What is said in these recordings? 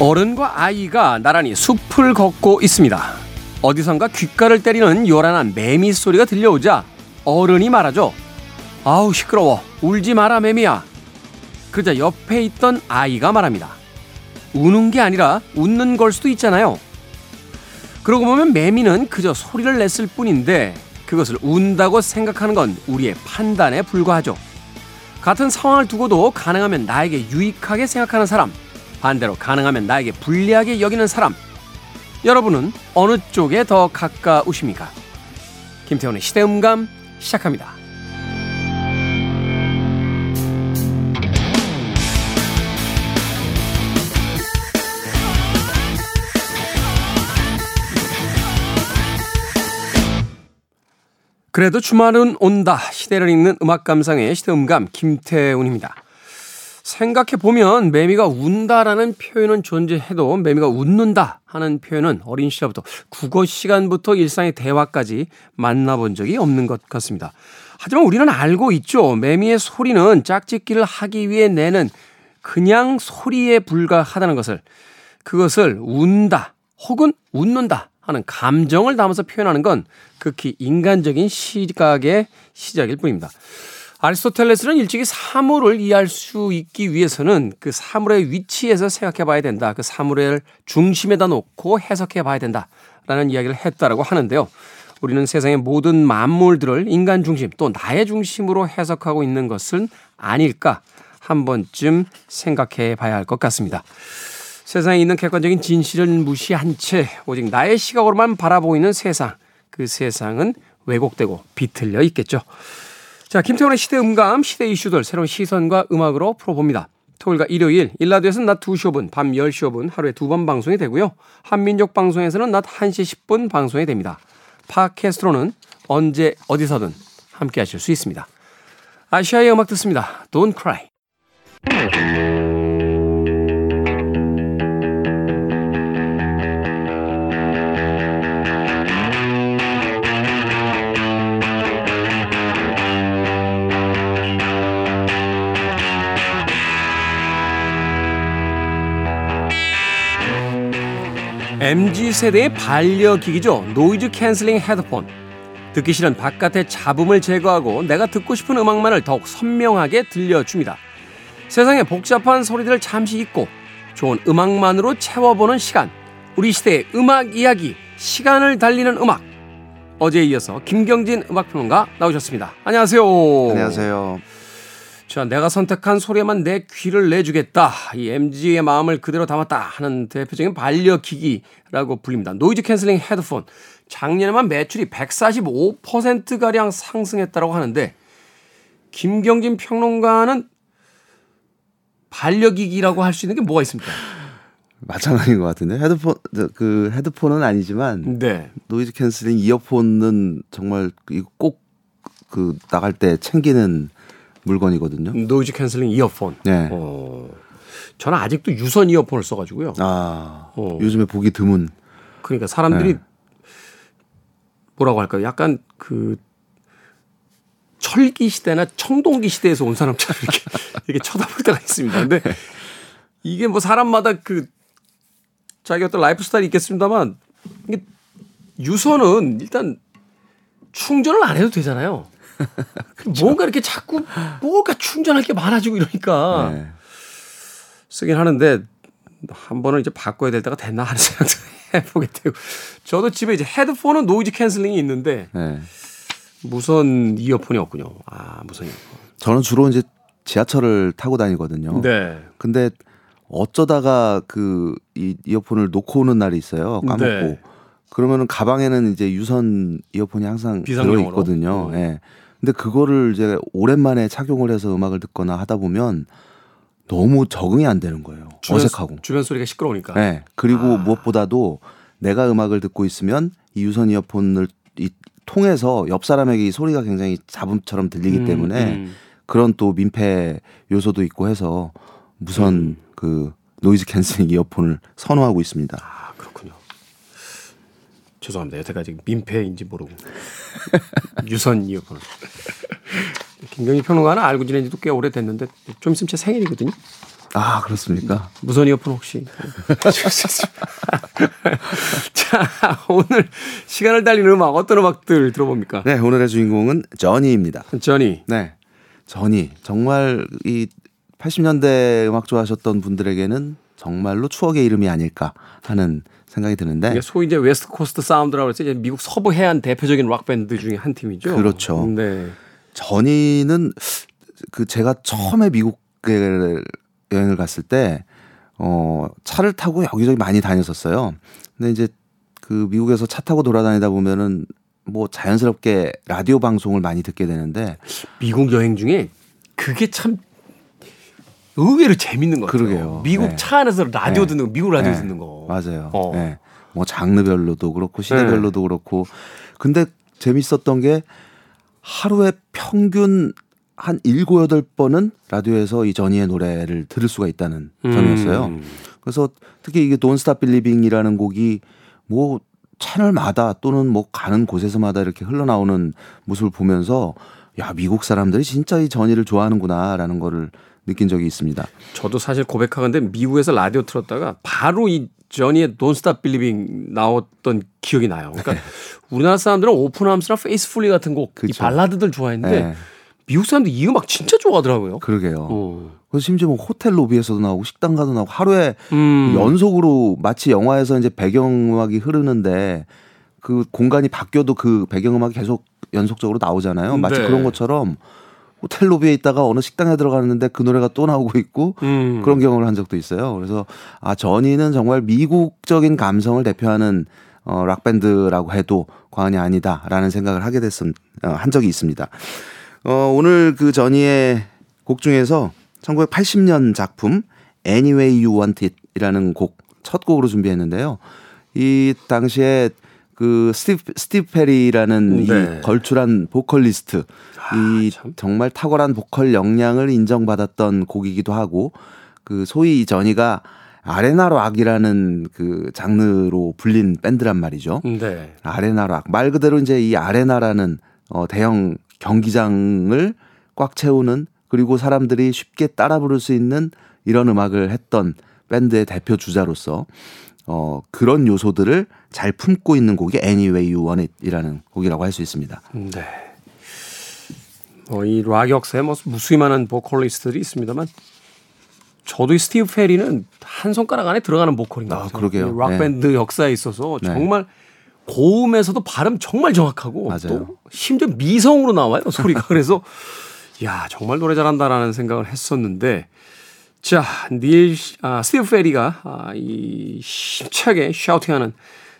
어른과 아이가 나란히 숲을 걷고 있습니다. 어디선가 귓가를 때리는 요란한 매미 소리가 들려오자 어른이 말하죠. 아우 시끄러워 울지 마라 매미야. 그러자 옆에 있던 아이가 말합니다. 우는 게 아니라 웃는 걸 수도 있잖아요. 그러고 보면 매미는 그저 소리를 냈을 뿐인데 그것을 운다고 생각하는 건 우리의 판단에 불과하죠. 같은 상황을 두고도 가능하면 나에게 유익하게 생각하는 사람, 반대로 가능하면 나에게 불리하게 여기는 사람. 여러분은 어느 쪽에 더 가까우십니까? 김태훈의 시대음감 시작합니다. 그래도 주말은 온다. 시대를 읽는 음악 감상의 시대음감 김태훈입니다. 생각해 보면 매미가 운다라는 표현은 존재해도 매미가 웃는다 하는 표현은 어린 시절부터 국어 시간부터 일상의 대화까지 만나본 적이 없는 것 같습니다. 하지만 우리는 알고 있죠. 매미의 소리는 짝짓기를 하기 위해 내는 그냥 소리에 불과하다는 것을 그것을 운다 혹은 웃는다 하는 감정을 담아서 표현하는 건 극히 인간적인 시각의 시작일 뿐입니다. 아리스토텔레스는 일찍이 사물을 이해할 수 있기 위해서는 그 사물의 위치에서 생각해 봐야 된다. 그 사물을 중심에다 놓고 해석해 봐야 된다 라는 이야기를 했다라고 하는데요. 우리는 세상의 모든 만물들을 인간 중심 또 나의 중심으로 해석하고 있는 것은 아닐까 한 번쯤 생각해 봐야 할 것 같습니다. 세상에 있는 객관적인 진실을 무시한 채 오직 나의 시각으로만 바라보이는 세상. 그 세상은 왜곡되고 비틀려 있겠죠. 자, 김태훈의 시대 음감, 시대 이슈들 새로운 시선과 음악으로 풀어봅니다. 토요일과 일요일, 1라디오에서는 낮 2시 5분, 밤 10시 5분 하루에 두 번 방송이 되고요. 한민족 방송에서는 낮 1시 10분 방송이 됩니다. 팟캐스트로는 언제 어디서든 함께 하실 수 있습니다. 아시아의 음악 듣습니다. Don't cry. MZ 세대의 반려기기죠. noise cancelling 헤드폰. 듣기 싫은 바깥의 잡음을 제거하고 내가 듣고 싶은 음악만을 더욱 선명하게 들려줍니다. 세상의 복잡한 소리들을 잠시 잊고 좋은 음악만으로 채워보는 시간. 우리 시대의 음악 이야기, 시간을 달리는 음악. 어제에 이어서 김경진 음악평론가 나오셨습니다. 안녕하세요. 안녕하세요. 자, 내가 선택한 소리에만 내 귀를 내주겠다. 이 MZ의 마음을 그대로 담았다 하는 대표적인 반려기기라고 불립니다. noise cancelling 헤드폰. 작년에만 매출이 145%가량 상승했다고 하는데, 김경진 평론가는 반려기기라고 할 수 있는 게 뭐가 있습니까? 마찬가지인 것 같은데 헤드폰 그 헤드폰은 아니지만 네. noise cancelling 이어폰은 정말 이거 꼭 그 나갈 때 챙기는 물건이거든요. noise cancelling 이어폰. 네. 어, 저는 아직도 유선 이어폰을 써가지고요. 아, 어. 요즘에 보기 드문. 그러니까 사람들이 네. 뭐라고 할까요? 약간 그 철기 시대나 청동기 시대에서 온 사람처럼 이렇게 이렇게 쳐다볼 때가 있습니다. 근데 이게 뭐 사람마다 그 자기 어떤 라이프 스타일이 있겠습니다만 이게 유선은 일단 충전을 안 해도 되잖아요. 그렇죠. 뭔가 이렇게 자꾸 뭔가 충전할 게 많아지고 이러니까 네. 쓰긴 하는데 한 번은 이제 바꿔야 될 때가 됐나 하는 생각도 해보게 되고 저도 집에 이제 헤드폰은 noise cancelling이 있는데 네. 무선 이어폰이 없군요. 아 무선 이어폰. 저는 주로 이제 지하철을 타고 다니거든요. 네. 근데 어쩌다가 그 이 이어폰을 놓고 오는 날이 있어요. 까먹고. 네. 그러면은 가방에는 이제 유선 이어폰이 항상 들어 있거든요. 예. 네. 근데 그거를 이제 오랜만에 착용을 해서 음악을 듣거나 하다 보면 너무 적응이 안 되는 거예요. 주변, 어색하고. 주변 소리가 시끄러우니까. 네. 그리고 아. 무엇보다도 내가 음악을 듣고 있으면 이 유선 이어폰을 이 통해서 옆 사람에게 이 소리가 굉장히 잡음처럼 들리기 음, 때문에 음. 그런 또 민폐 요소도 있고 해서 무선 음. 그 noise cancelling 이어폰을 선호하고 있습니다. 죄송합니다. 여태까지 민폐인지 모르고 유선 이어폰. 김경진 평론가는 알고 지낸 지도 꽤 오래됐는데 좀 있으면 제 생일이거든요. 아 그렇습니까? 무선 이어폰 혹시? 자 오늘 시간을 달리는 음악 어떤 음악들 들어봅니까? 네 오늘의 주인공은 저니입니다. 저니. 네, 저니 정말 이 80년대 음악 좋아하셨던 분들에게는 정말로 추억의 이름이 아닐까 하는 생각이 드는데 소위 이제 West Coast sound라고 해서 이제 미국 서부 해안 대표적인 락 밴드 중에 한 팀이죠. 그렇죠. 네. 전이는 그 제가 처음에 미국에 여행을 갔을 때 어, 차를 타고 여기저기 많이 다녔었어요. 근데 이제 그 미국에서 차 타고 돌아다니다 보면은 뭐 자연스럽게 라디오 방송을 많이 듣게 되는데 미국 여행 중에 그게 참 의외로 재밌는 것 같아요. 그러게요. 미국 네. 차 안에서 라디오 네. 듣는 거, 미국 라디오 네. 듣는 거. 맞아요. 어. 네. 뭐 장르별로도 그렇고 시대별로도 네. 그렇고. 근데 재밌었던 게 하루에 평균 한 일곱 여덟 번은 라디오에서 이 저니의 노래를 들을 수가 있다는 음. 점이었어요. 그래서 특히 이게 Don't Stop Believing이라는 곡이 뭐 채널마다 또는 뭐 가는 곳에서마다 이렇게 흘러나오는 모습을 보면서 야 미국 사람들이 진짜 이 전이를 좋아하는구나라는 거를 느낀 적이 있습니다. 저도 사실 고백하건데 미국에서 라디오 틀었다가 바로 이 저니의 Don't Stop Believing 나왔던 기억이 나요. 그러니까 네. 우리나라 사람들은 오픈함스나 페이스풀리 같은 곡, 그렇죠. 이 발라드들 좋아했는데 네. 미국 사람들 이 음악 진짜 좋아하더라고요. 그러게요. 어. 그래서 심지어 뭐 호텔 로비에서도 나오고 식당 가도 나오고 하루에 음. 연속으로 마치 영화에서 이제 배경음악이 흐르는데 그 공간이 바뀌어도 그 배경음악이 계속 연속적으로 나오잖아요. 마치 네. 그런 것처럼 호텔 로비에 있다가 어느 식당에 들어갔는데 그 노래가 또 나오고 있고 음. 그런 경험을 한 적도 있어요. 그래서 아 전이는 정말 미국적인 감성을 대표하는 어, 락 밴드라고 해도 과언이 아니다라는 생각을 하게 됐음 어, 한 적이 있습니다. 어, 오늘 그 저니의 곡 중에서 1980년 작품 Any Way You Want It이라는 곡 첫 곡으로 준비했는데요. 이 당시에 그 스티브, 스티브 페리라는 네. 이 걸출한 보컬리스트 아, 이 참. 정말 탁월한 보컬 역량을 인정받았던 곡이기도 하고 그 소위 저니가 아레나 락이라는 그 장르로 불린 밴드란 말이죠. 네. 아레나 락. 말 그대로 이제 이 아레나라는 어 대형 경기장을 꽉 채우는 그리고 사람들이 쉽게 따라 부를 수 있는 이런 음악을 했던 밴드의 대표 주자로서 어, 그런 요소들을 잘 품고 있는 곡이 Anyway You Want It이라는 곡이라고 할 수 있습니다. 네. 뭐 이락 역사에 뭐 무수히많은 보컬리스트들이 있습니다만 저도 이 스티브 페리는 한 손가락 안에 들어가는 보컬인 것 아, 같아요. 그러게요. 락 밴드 네. 역사에 있어서 네. 정말 고음에서도 발음 정말 정확하고 맞아요. 또 심지어 미성으로 나와요 소리가 그래서 야 정말 노래 잘한다라는 생각을 했었는데 자, 닐, 아, 스티브 페리가 아, 이 힘차게 shouting하는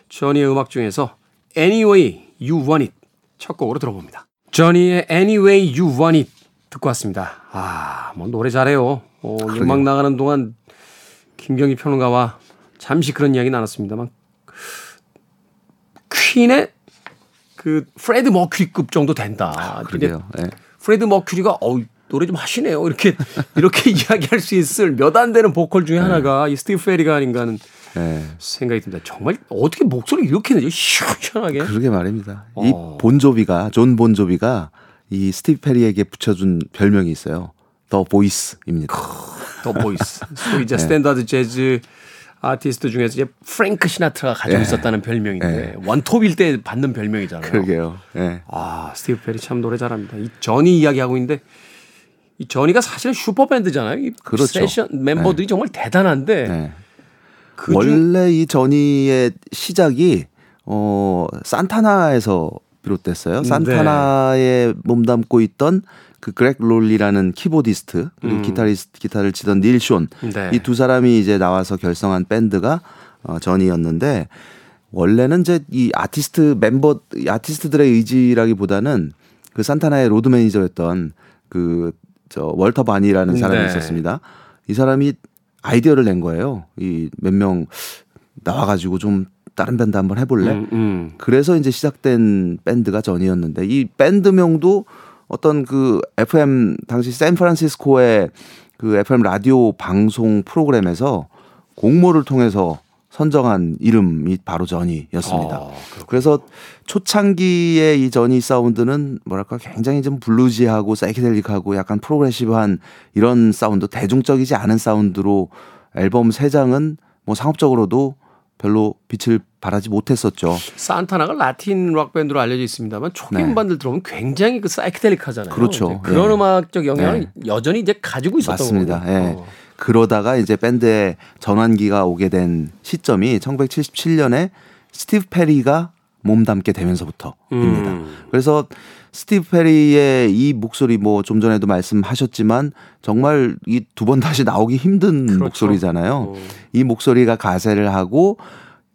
저니의 음악 중에서 Any Way You Want It 첫 곡으로 들어봅니다. 저니의 Any Way You Want It 듣고 왔습니다. 아, 뭐 노래 잘해요. 어, 음악 나가는 동안 김경진 평론가와 잠시 그런 이야기 나눴습니다만 퀸의 그 프레디 머큐리급 정도 된다. 아, 그러게요. 네. 프레디 머큐리가 어우 노래 좀 하시네요. 이렇게 이렇게 이야기할 수 있을 몇 안 되는 보컬 중에 네. 하나가 이 스티브 페리가 아닌가 하는 네. 생각이 듭니다. 정말 어떻게 목소리 이렇게 내죠? 시원하게. 그러게 말입니다. 어. 이 본조비가 존 본조비가 이 스티브 페리에게 붙여준 별명이 있어요. The Voice입니다. The Voice. 소위 이제 네. 스탠다드 재즈 아티스트 중에서 이제 프랭크 시나트라가 가지고 네. 있었다는 별명인데 네. 원톱일 때 받는 별명이잖아요. 그러게요. 네. 아 스티브 페리 참 노래 잘합니다. 이 저니 이야기하고 있는데 이 저니가 사실은 슈퍼밴드잖아요. 이 그렇죠. 세션 멤버들이 네. 정말 대단한데 네. 그 원래 이 저니의 시작이 어 산타나에서 비롯됐어요. 네. 산타나에 몸담고 있던 그 그렉 롤리라는 키보디스트 그리고 음. 기타리스트 기타를 치던 닐 숀 네. 이 두 사람이 이제 나와서 결성한 밴드가 어 저니였는데 원래는 이제 이 아티스트 멤버 아티스트들의 의지라기보다는 그 산타나의 로드 매니저였던 그 저 월터 바니라는 사람이 네. 있었습니다. 이 사람이 아이디어를 낸 거예요. 이 몇 명 나와가지고 좀 다른 밴드 한번 해볼래? 음, 음. 그래서 이제 시작된 밴드가 전이었는데 이 밴드명도 어떤 그 FM 당시 샌프란시스코의 그 FM 라디오 방송 프로그램에서 공모를 통해서 선정한 이름이 바로 저니였습니다. 아, 그래서 초창기의 이 저니 사운드는 뭐랄까 굉장히 좀 블루지하고 사이키델릭하고 약간 프로그레시브한 이런 사운드, 대중적이지 않은 사운드로 앨범 세 장은 뭐 상업적으로도 별로 빛을 발하지 못했었죠. 산타나가 라틴 락 밴드로 알려져 있습니다만 초기 네. 음반들 들어보면 굉장히 그 사이키델릭하잖아요. 그렇죠. 그런 네. 음악적 영향을 네. 여전히 이제 가지고 있었던 맞습니다. 예. 어. 그러다가 이제 밴드의 전환기가 오게 된 시점이 1977년에 스티브 페리가 몸담게 되면서부터입니다. 음. 그래서 스티브 페리의 이 목소리 뭐 좀 전에도 말씀하셨지만 정말 이 두 번 다시 나오기 힘든 그렇죠. 목소리잖아요. 오. 어. 이 목소리가 가세를 하고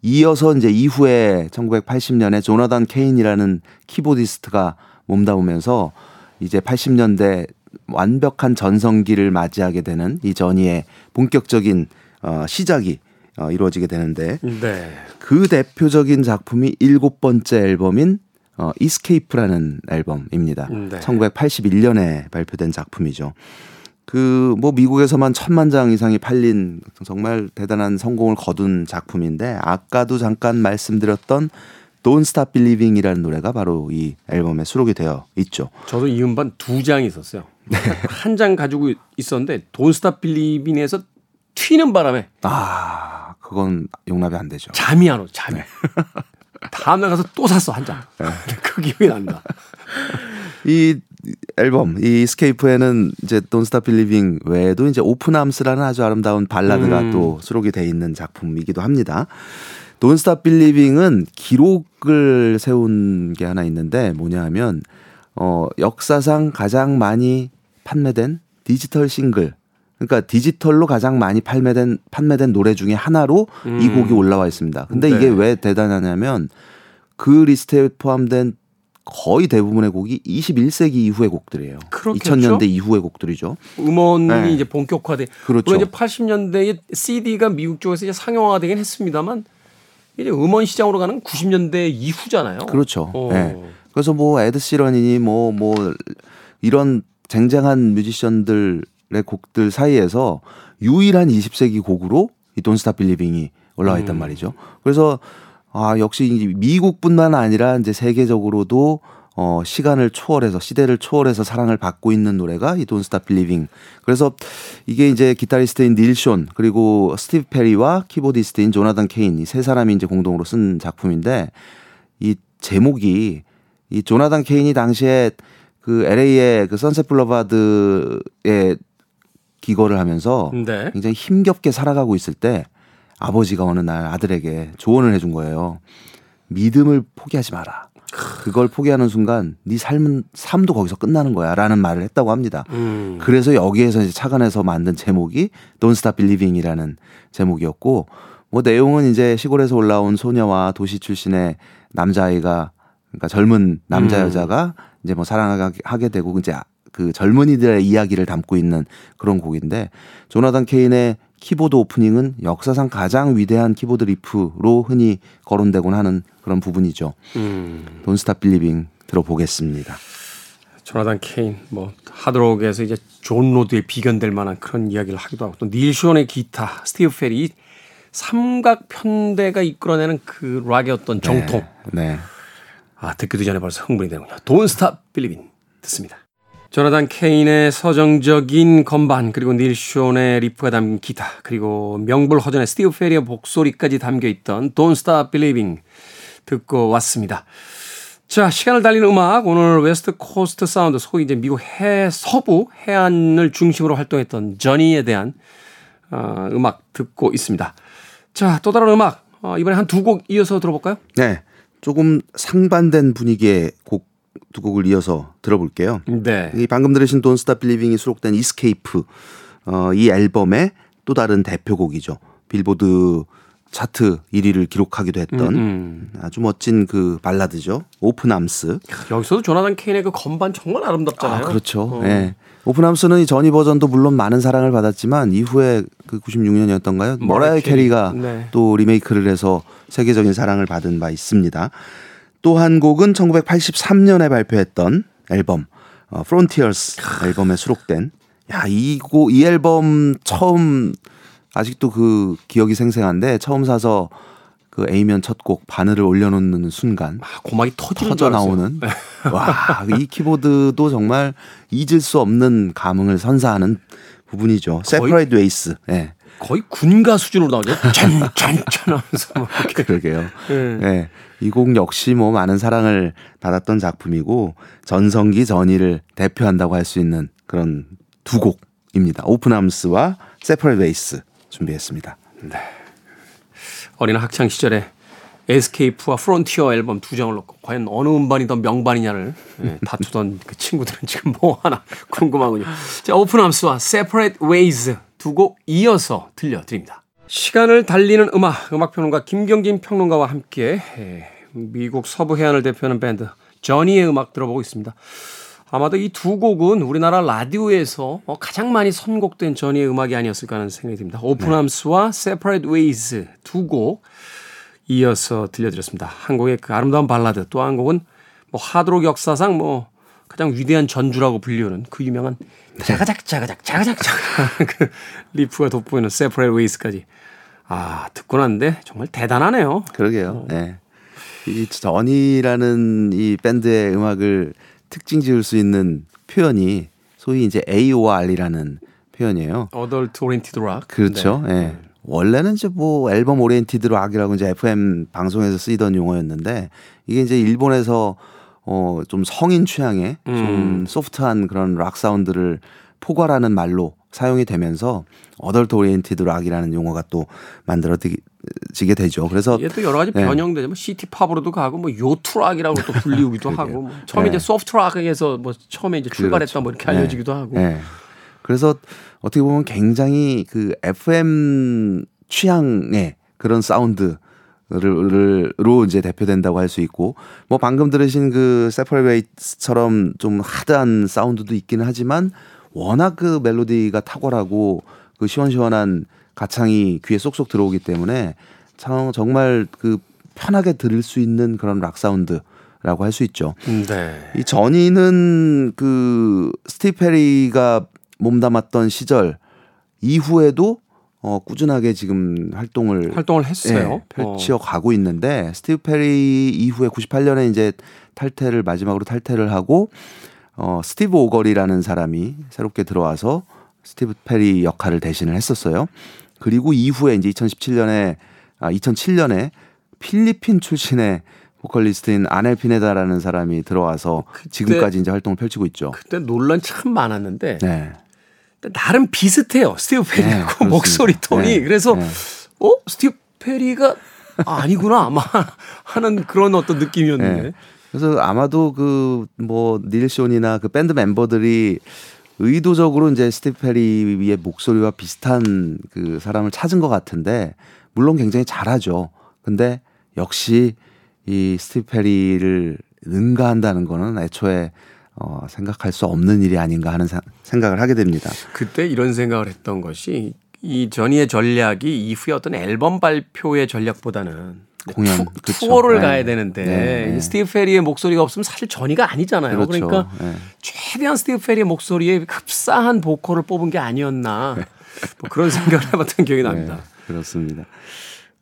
이어서 이제 이후에 1980년에 조나단 케인이라는 키보디스트가 몸담으면서 이제 80년대 완벽한 전성기를 맞이하게 되는 이 전이의 본격적인 어, 시작이 어, 이루어지게 되는데 네. 그 대표적인 작품이 일곱 번째 앨범인 어, 이스케이프라는 앨범입니다. 네. 1981년에 발표된 작품이죠. 그 뭐 미국에서만 천만 장 이상이 팔린 정말 대단한 성공을 거둔 작품인데 아까도 잠깐 말씀드렸던 Don't Stop Believing이라는 노래가 바로 이 앨범에 수록이 되어 있죠. 저도 이 음반 두 장이 있었어요. 네. 한장 가지고 있었는데 Don't Stop Believing에서 튀는 바람에 아 그건 용납이 안 되죠. 잠이 안 오, 잠이. 네. 다음날 가서 또 샀어 한 장. 네. 그 기억이 난다. 이 앨범 Escape에는 이제 Don't Stop Believing 외에도 이제 Open Arms라는 아주 아름다운 발라드가 음. 또 수록이 돼 있는 작품이기도 합니다. Don't Stop Believing은 기록을 세운 게 하나 있는데 뭐냐 하면 어 역사상 가장 많이 판매된 디지털 싱글 그러니까 디지털로 가장 많이 판매된 판매된 노래 중에 하나로 음. 이 곡이 올라와 있습니다. 근데 네. 이게 왜 대단하냐면 그 리스트에 포함된 거의 대부분의 곡이 21세기 이후의 곡들이에요. 그렇겠죠? 2000년대 이후의 곡들이죠. 음원이 네. 이제 본격화돼. 그렇죠. 물론 이제 80년대에 CD가 미국 쪽에서 이제 상용화되긴 했습니다만 이제 음원 시장으로 가는 90년대 이후잖아요. 그렇죠. 어. 네. 그래서 뭐 에드 시런이니 뭐뭐 뭐 이런 쟁쟁한 뮤지션들의 곡들 사이에서 유일한 20세기 곡으로 이 Don't Stop Believing이 올라와 있단 음. 말이죠. 그래서 아 역시 미국뿐만 아니라 이제 세계적으로도 어, 시간을 초월해서 시대를 초월해서 사랑을 받고 있는 노래가 이 Don't Stop Believing. 그래서 이게 이제 기타리스트인 닐 숀 그리고 스티브 페리와 keyboardist인 조나단 케인 이 세 사람이 이제 공동으로 쓴 작품인데 이 제목이 이 조나단 케인이 당시에 그 LA의 그 선셋 블러바드에 기거를 하면서 네. 굉장히 힘겹게 살아가고 있을 때 아버지가 어느 날 아들에게 조언을 해준 거예요. 믿음을 포기하지 마라. 그걸 포기하는 순간 네 삶은 삶도 거기서 끝나는 거야라는 말을 했다고 합니다. 음. 그래서 여기에서 이제 착안해서 만든 제목이 Don't Stop Believing이라는 제목이었고 뭐 내용은 이제 시골에서 올라온 소녀와 도시 출신의 남자아이가 그러니까 젊은 남자 음. 여자가 이제 뭐 사랑하게 되고 이제 그 젊은이들의 이야기를 담고 있는 그런 곡인데 조나단 케인의 키보드 오프닝은 역사상 가장 위대한 키보드 riff로 흔히 거론되곤 하는 그런 부분이죠. 음. Don't Stop Believing 들어보겠습니다. 조나단 케인, 뭐 하드록에서 이제 존 로드에 비견될 만한 그런 이야기를 하기도 하고 또 닐 숀의 기타, 스티브 페리 삼각 편대가 이끌어내는 그 락의 어떤 정통. 네. 네. 아 듣기도 전에 벌써 흥분이. Don't Stop Believing 듣습니다. 조나단 케인의 서정적인 건반 그리고 닐 숀의 riff가 담긴 기타 그리고 명불허전의 스티브 페리의 목소리까지 담겨있던 Don't Stop Believing 듣고 왔습니다. 자 시간을 달리는 음악 오늘 West Coast 사운드 소위 이제 미국 해 서부 해안을 중심으로 활동했던 저니에 대한 어, 음악 듣고 있습니다. 자 또 다른 음악 어, 이번에 한 두 곡 이어서 들어볼까요? 네 조금 상반된 분위기의 곡 두 곡을 이어서 들어볼게요. 네. 이 방금 들으신 Don't Stop Believing이 수록된 Escape 어, 이 앨범의 또 다른 대표곡이죠. 빌보드 차트 1위를 기록하기도 했던 음, 음. 아주 멋진 그 발라드죠. Open Arms. 여기서도 조나단 케인의 그 건반 정말 아름답잖아요. 아, 그렇죠. 어. 네. Open Arms는 이 저니 버전도 물론 많은 사랑을 받았지만 이후에 그 96년이었던가요? 머라이 캐리가 네. 또 리메이크를 해서 세계적인 사랑을 받은 바 있습니다. 또 한 곡은 1983년에 발표했던 앨범 어, Frontiers 앨범에 수록된 야, 이곡 이 앨범 처음 아직도 그 기억이 생생한데 처음 사서 그 A면 첫 곡 바늘을 올려놓는 순간 아, 고막이 터져 나오는 네. 와이 키보드도 정말 잊을 수 없는 감흥을 선사하는 부분이죠. Separate Ways. 예. 거의 군가 수준으로 나오죠. 짠짠짠 하면서 막 그러게요. 네. 네. 이곡 역시 뭐 많은 사랑을 받았던 작품이고 전성기 저니를 대표한다고 할 수 있는 그런 두 곡입니다. Open Arms와 Separate Ways 준비했습니다. 네. 어린 학창 시절에 Escape와 Frontier 앨범 두 장을 놓고 과연 어느 음반이 더 명반이냐를 예, 다투던 그 친구들은 지금 뭐 하나 궁금하군요. 자, 오픈함스와 Separate Ways 두 곡 이어서 들려드립니다. 시간을 달리는 음악, 음악평론가 김경진 평론가와 함께 예, 미국 서부 해안을 대표하는 밴드 저니의 음악 들어보고 있습니다. 아마도 이 두 곡은 우리나라 라디오에서 뭐 가장 많이 선곡된 전이의 음악이 아니었을까 하는 생각이 듭니다. 오픈함스와 Separate Ways 두 곡 이어서 들려드렸습니다. 한 곡의 그 아름다운 발라드 또 한 곡은 뭐 하드록 역사상 뭐 가장 위대한 전주라고 불리우는 그 유명한 자가작 자가작 자가작 자가작 그 리프가 돋보이는 Separate Ways까지 아 듣고 났는데 정말 대단하네요. 그러게요. 어. 네. 이 전이라는 이 밴드의 음악을 특징 지을 수 있는 표현이 소위 이제 AOR이라는 표현이에요. Adult Oriented Rock. 그렇죠. 네. 네. 원래는 이제 뭐 album oriented rock이라고 이제 FM 방송에서 쓰이던 용어였는데 이게 이제 일본에서 어 좀 성인 취향의 음. 좀 소프트한 그런 락 사운드를 포괄하는 말로 사용이 되면서 adult oriented rock이라는 용어가 또 만들어지게 되죠. 그래서 이게 또 여러 가지 네. 변형되죠. 뭐 city pop으로도 가고 뭐 yacht rock이라고 또 불리우기도 하고 뭐 처음에 네. 이제 soft rock에서 뭐 처음에 이제 출발했다 그렇죠. 뭐 이렇게 알려지기도 네. 하고. 네. 그래서 어떻게 보면 굉장히 그 FM 취향의 그런 사운드 로 이제 대표된다고 할 수 있고 뭐 방금 들으신 그 Separate처럼 좀 하드한 사운드도 있기는 하지만 워낙 그 멜로디가 탁월하고 그 시원시원한 가창이 귀에 쏙쏙 들어오기 때문에 참 정말 그 편하게 들을 수 있는 그런 락 사운드 라고 할 수 있죠. 네. 이 저니는 그 스티브 페리가 몸담았던 시절 이후에도 어, 꾸준하게 지금 활동을 활동을 했어요. 네, 펼쳐 어. 가고 있는데 스티브 페리 이후에 98년에 이제 탈퇴를 마지막으로 탈퇴를 하고 어, 스티브 오저리라는 사람이 새롭게 들어와서 스티브 페리 역할을 대신을 했었어요. 그리고 이후에 이제 2017년에 아 2007년에 필리핀 출신의 보컬리스트인 아넬 피네다라는 사람이 들어와서 그때, 지금까지 이제 활동을 펼치고 있죠. 그때 논란 참 많았는데 네. 나름 비슷해요. 스티브 페리하고 네, 목소리 톤이. 네, 그래서 네. 어 스티브 페리가 아니구나 아마 하는 그런 어떤 느낌이었는데. 네. 그래서 아마도 그 뭐 닐 숀이나 그 밴드 멤버들이 의도적으로 이제 스티브 페리의 목소리와 비슷한 그 사람을 찾은 것 같은데 물론 굉장히 잘하죠. 근데 역시 이 스티브 페리를 능가한다는 거는 애초에 어, 생각할 수 없는 일이 아닌가 하는 사, 생각을 하게 됩니다. 그때 이런 생각을 했던 것이 이 저니의 전략이 이후에 어떤 앨범 발표의 전략보다는 공연 투어를 네. 가야 되는데 네. 네. 스티브 페리의 목소리가 없으면 사실 저니가 아니잖아요. 그렇죠. 그러니까 네. 최대한 스티브 페리의 목소리에 흡사한 보컬을 뽑은 게 아니었나 네. 뭐 그런 생각을 해봤던 기억이 네, 납니다. 그렇습니다.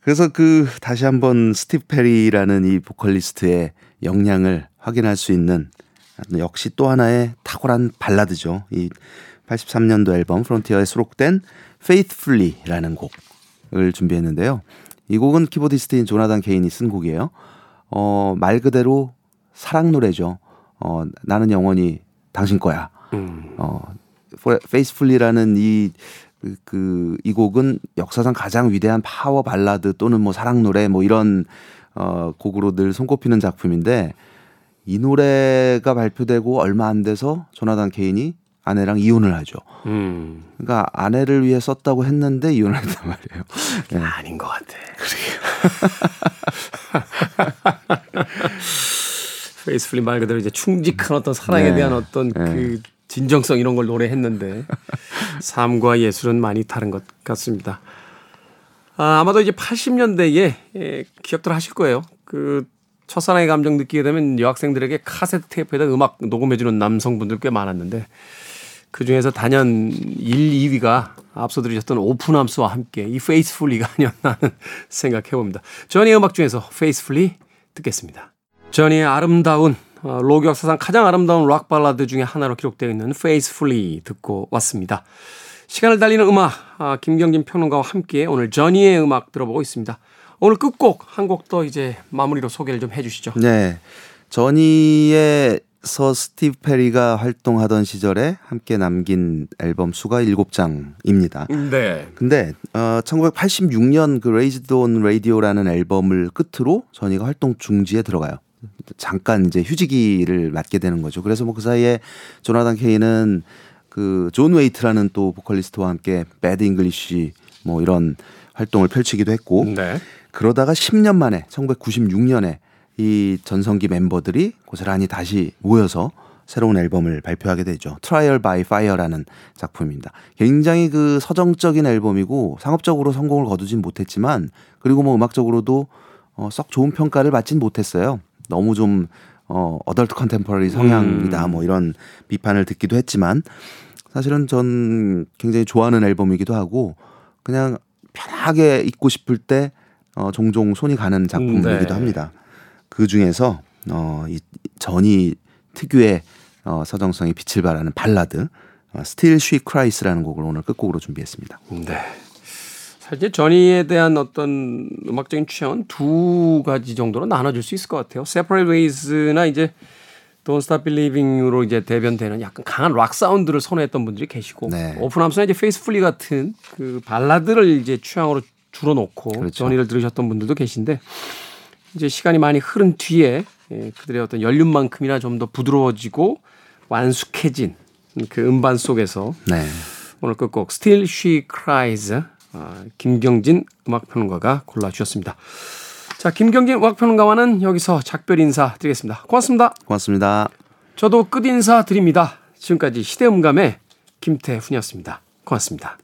그래서 그 다시 한번 스티브 페리라는 이 보컬리스트의 역량을 확인할 수 있는 역시 또 하나의 탁월한 발라드죠. 이 83년도 앨범 Frontiers에 수록된 Faithfully라는 곡을 준비했는데요. 이 곡은 keyboardist인 조나단 케인이 쓴 곡이에요. 어, 말 그대로 사랑 노래죠. 어, 나는 영원히 당신 거야. 음. 어, Faithfully라는 이 그, 그, 이 곡은 역사상 가장 위대한 파워 발라드 또는 뭐 사랑 노래 뭐 이런 어, 곡으로 늘 손꼽히는 작품인데 이 노래가 발표되고 얼마 안 돼서 조나단 케인이 아내랑 이혼을 하죠. 음. 그러니까 아내를 위해 썼다고 했는데 이혼을 했단 말이에요. 네. 아닌 것 같아. 그래요. 페이스풀리 말 그대로 이제 충직한 어떤 사랑에 네. 대한 어떤 네. 그 진정성 이런 걸 노래했는데 삶과 예술은 많이 다른 것 같습니다. 아, 아마도 이제 80년대에 예, 기억들 하실 거예요. 그 첫사랑의 감정 느끼게 되면 여학생들에게 카세트 테이프에다 음악 녹음해주는 남성분들 꽤 많았는데 그 중에서 단연 1, 2위가 앞서 들으셨던 오픈함수와 함께 이 페이스풀리가 아니었나 생각해 봅니다. 저니의 음악 중에서 Faithfully 듣겠습니다. 저니의 아름다운 어, 록 역사상 가장 아름다운 락 발라드 중에 하나로 기록되어 있는 Faithfully 듣고 왔습니다. 시간을 달리는 음악 아, 김경진 평론가와 함께 오늘 저니의 음악 들어보고 있습니다. 오늘 끝곡 한 곡 더 이제 마무리로 소개를 좀 해주시죠. 네, 저니의 서 스티브 페리가 활동하던 시절에 함께 남긴 앨범 수가 7장입니다. 네. 근데 어 1986년 그 Raised on Radio라는 앨범을 끝으로 저니가 활동 중지에 들어가요. 잠깐 이제 휴지기를 맞게 되는 거죠. 그래서 뭐 그 사이에 조나단 케인은 그 존 웨이트라는 또 보컬리스트와 함께 Bad English 뭐 이런 활동을 펼치기도 했고 네. 그러다가 10년 만에 1996년에 이 전성기 멤버들이 고스란히 다시 모여서 새로운 앨범을 발표하게 되죠. Trial by Fire라는 작품입니다. 굉장히 그 서정적인 앨범이고 상업적으로 성공을 거두진 못했지만 그리고 뭐 음악적으로도 어, 썩 좋은 평가를 받진 못했어요. 너무 좀 어, 어덜트 컨템퍼러리 성향이다 음. 뭐 이런 비판을 듣기도 했지만 사실은 전 굉장히 좋아하는 앨범이기도 하고 그냥 편하게 읽고 싶을 때 어, 종종 손이 가는 작품이기도 네. 합니다. 그 중에서 어, 이 전이 특유의 어, 서정성이 빛을 발하는 발라드 어, Still She Cries라는 곡을 오늘 끝곡으로 준비했습니다. 네. 사실 전이에 대한 어떤 음악적인 취향은 두 가지 정도로 나눠질 수 있을 것 같아요. Separate Ways나 이제 Don't Stop Believing으로 이제 대변되는 약간 강한 락 사운드를 선호했던 분들이 계시고 네. 오픈함스나 이제 페이스풀리 같은 그 발라드를 이제 취향으로 줄어 놓고 그렇죠. 전이를 들으셨던 분들도 계신데 이제 시간이 많이 흐른 뒤에 예, 그들의 어떤 연륜만큼이나 좀 더 부드러워지고 완숙해진 그 음반 속에서 네. 오늘 끝곡 Still She Cries 아, 김경진 음악평론가가 골라주셨습니다. 자, 김경진 음악평론가와는 여기서 작별 인사 드리겠습니다. 고맙습니다. 고맙습니다. 저도 끝 인사 드립니다. 지금까지 시대음감의 김태훈이었습니다. 고맙습니다.